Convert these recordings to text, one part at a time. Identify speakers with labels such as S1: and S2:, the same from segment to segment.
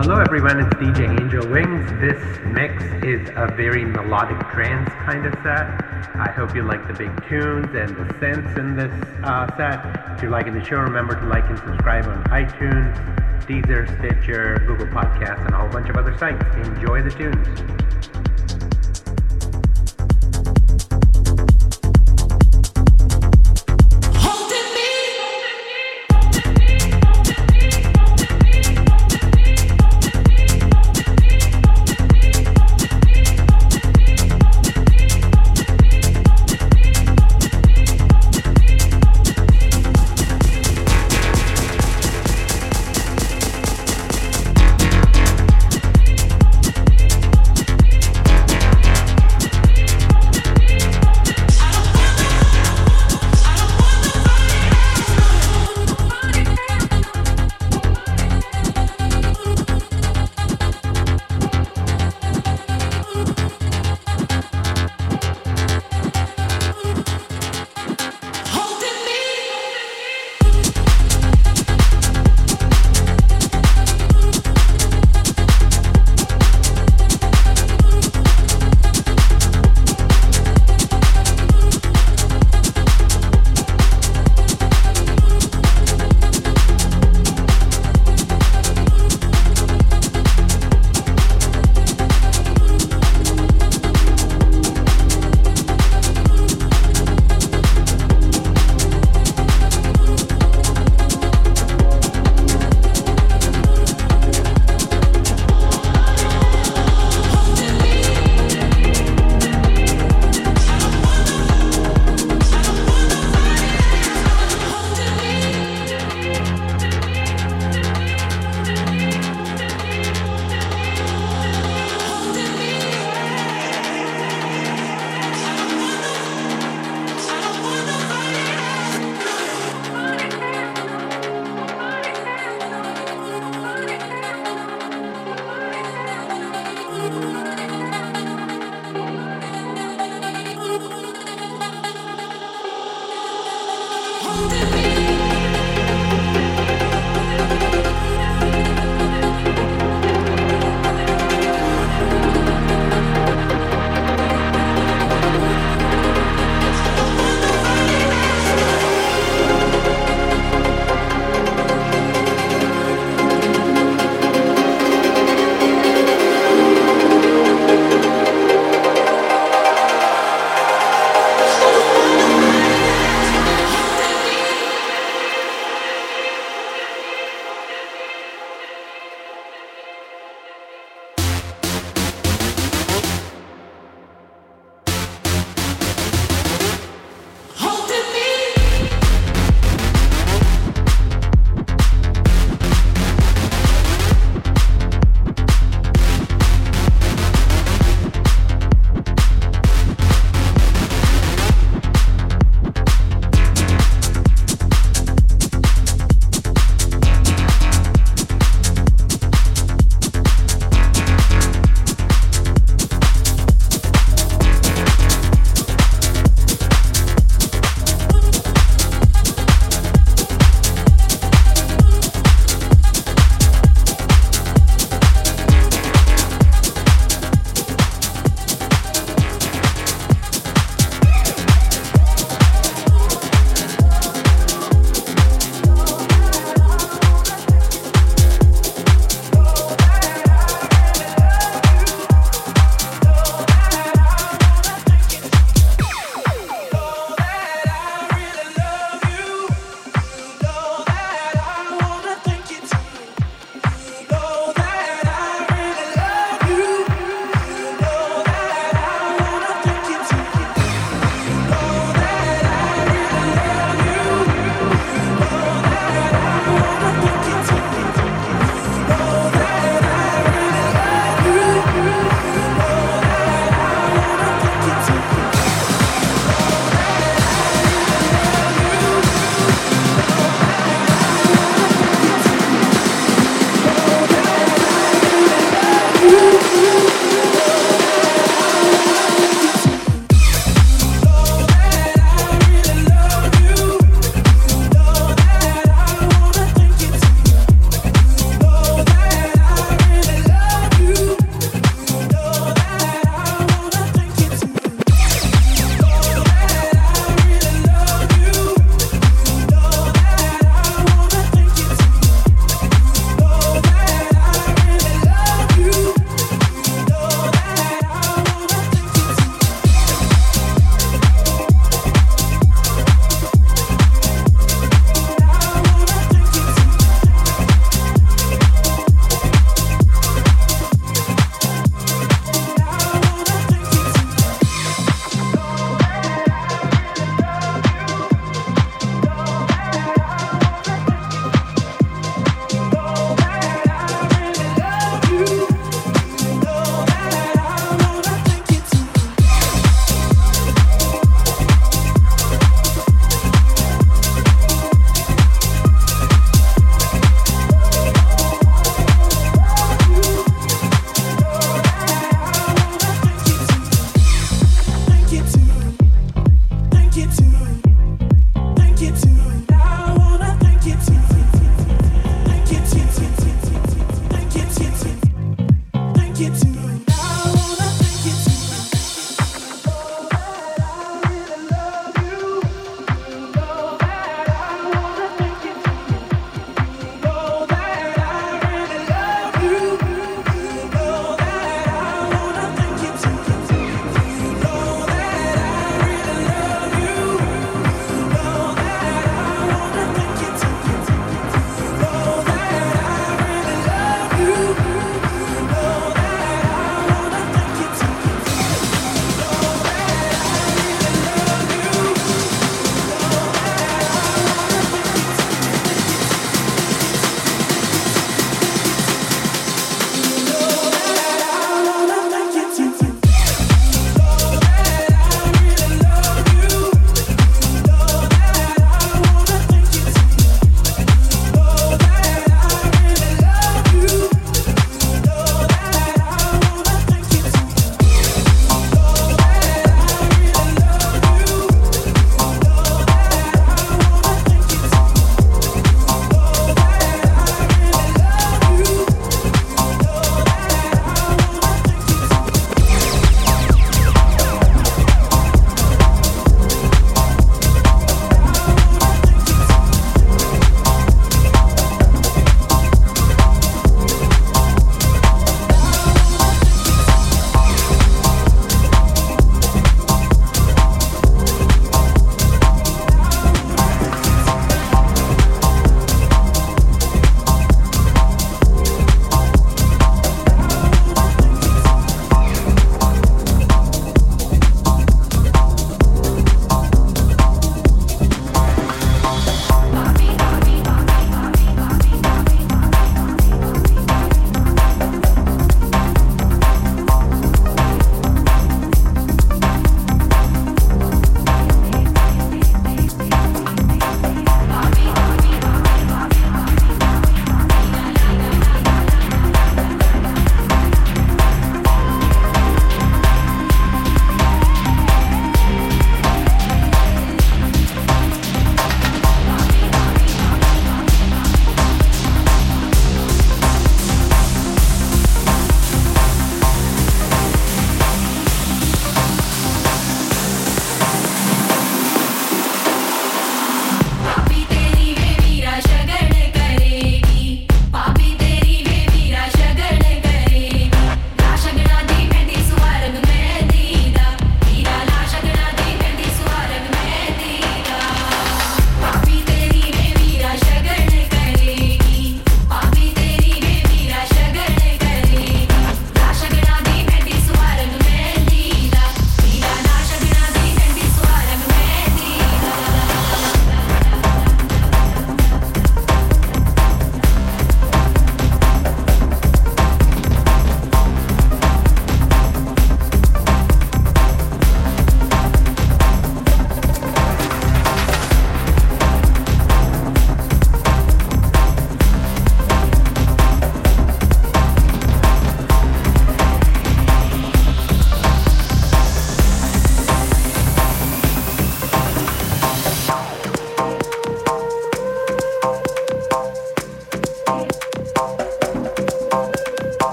S1: Hello everyone, it's DJ Angel Wings. This mix is a very melodic trance kind of set. I hope you like the big tunes and the synths in this uh, set. If you're liking the show, remember to like and subscribe on iTunes, Deezer, Stitcher, Google Podcasts, and a whole bunch of other sites. Enjoy the tunes.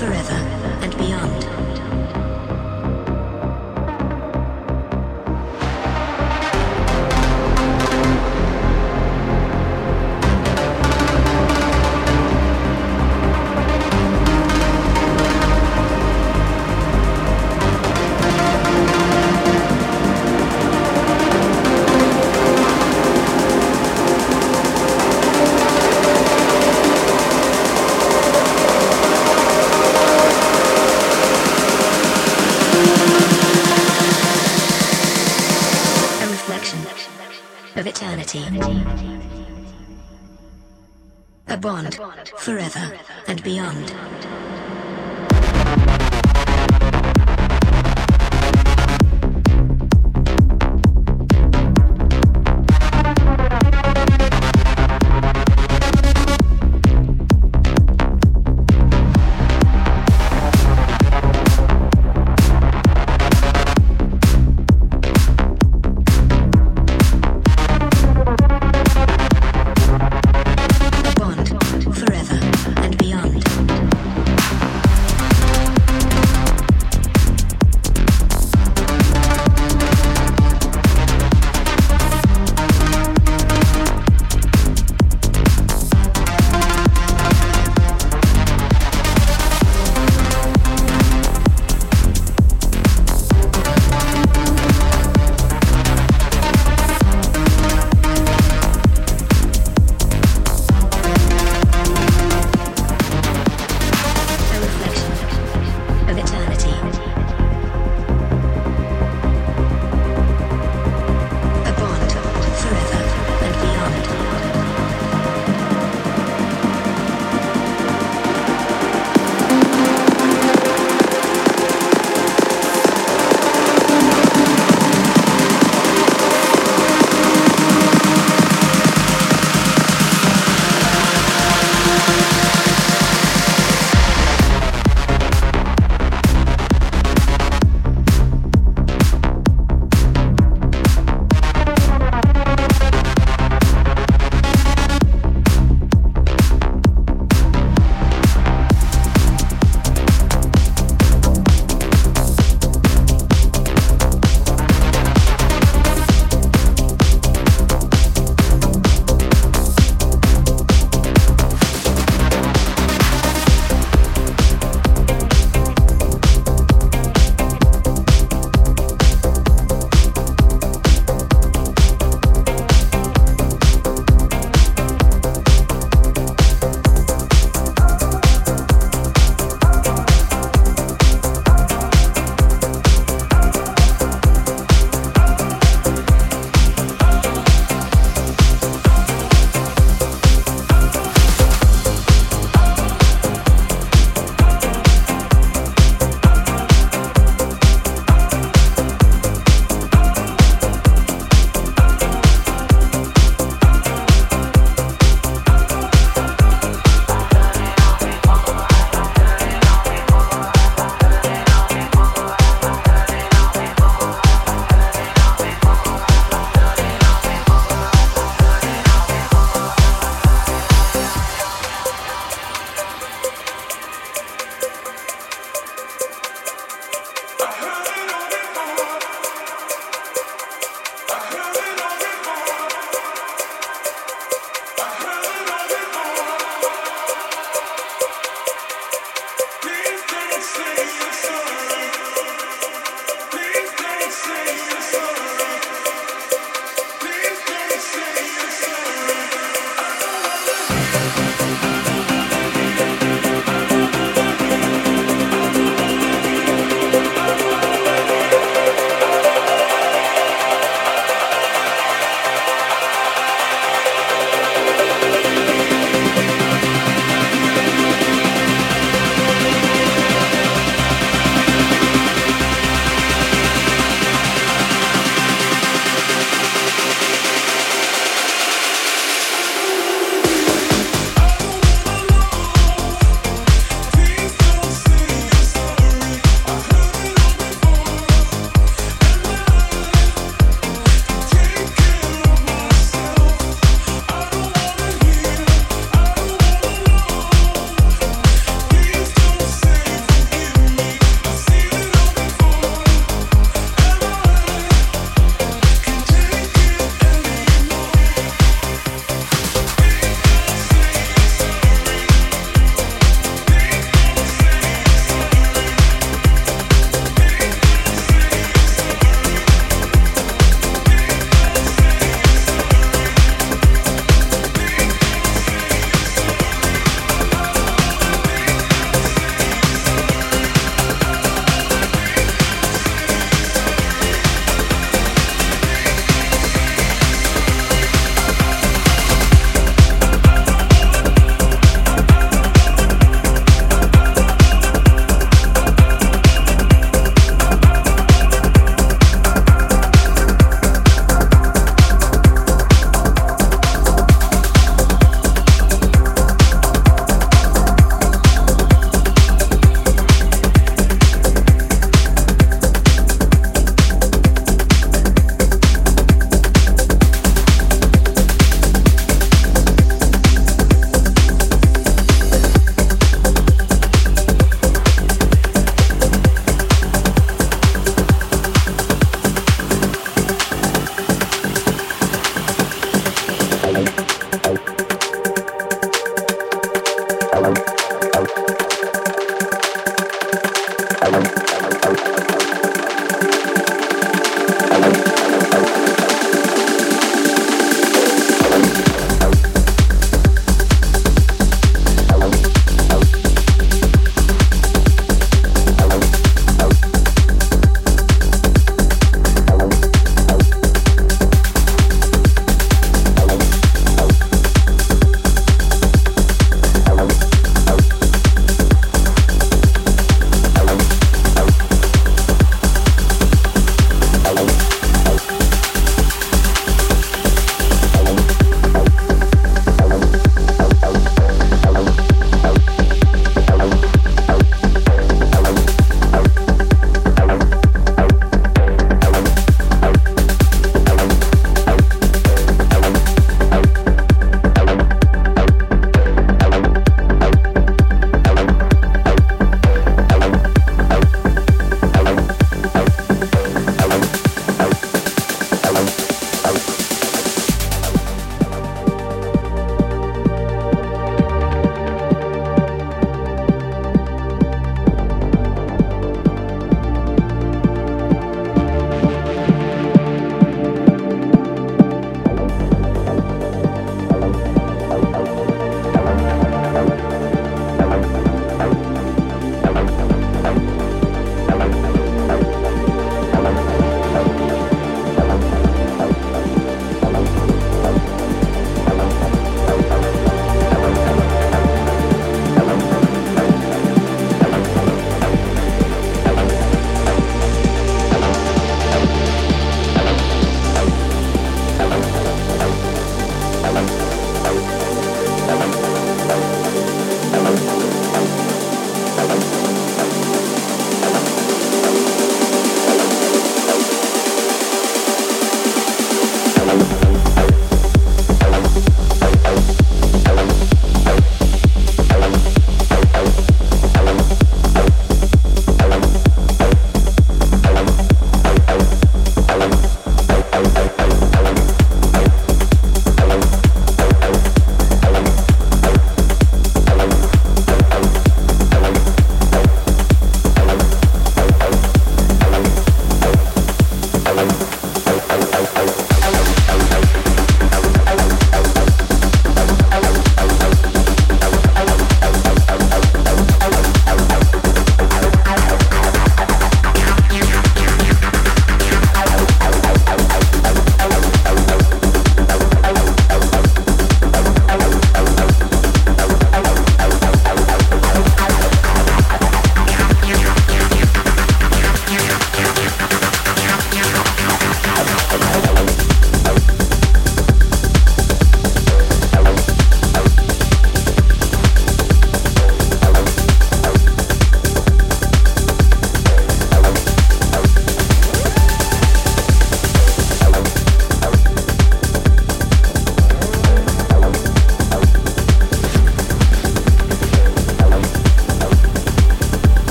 S2: Forever and beyond.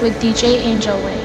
S3: With DJ Angel Wings.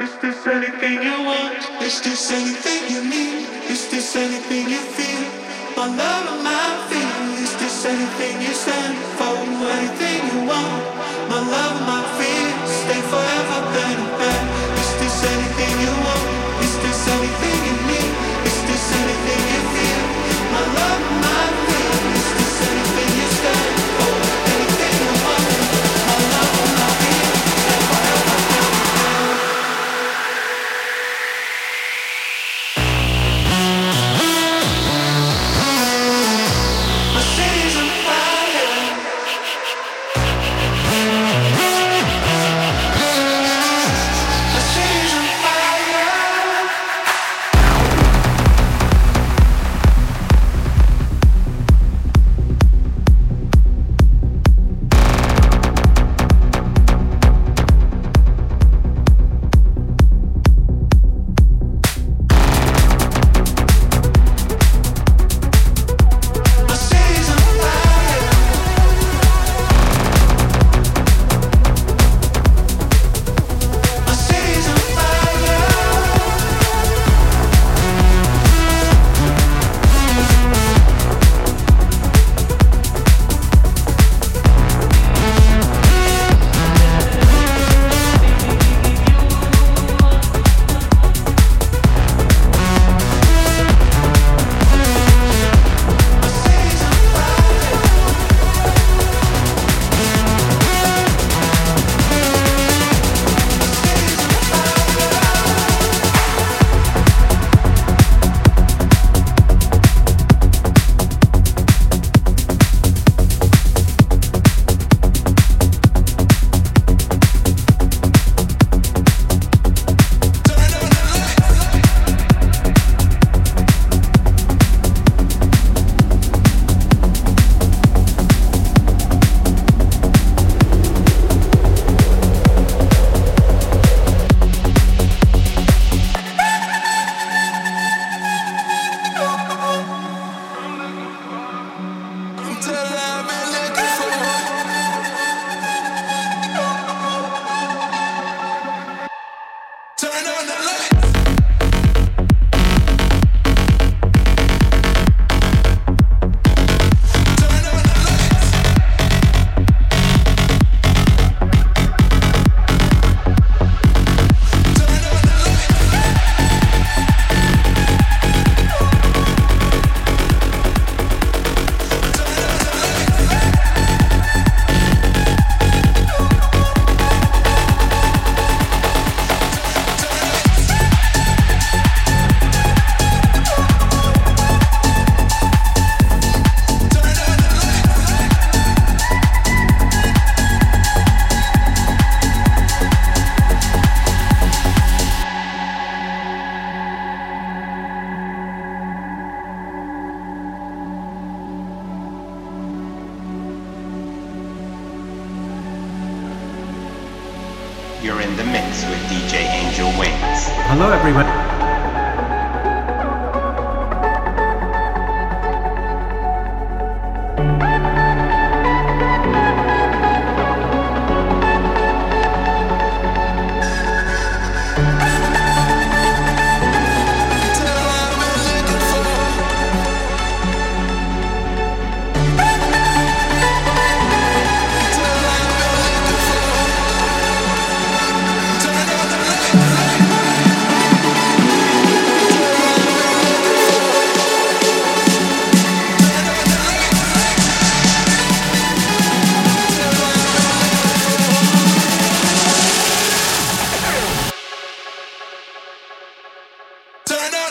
S4: Is this anything you want? Is this anything you need? Is this anything you feel? My love and my feeling. Is this anything you stand for? Anything you want? My love and my fear. Stay forever, then and. Is this anything you want? Is this anything?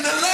S1: the left.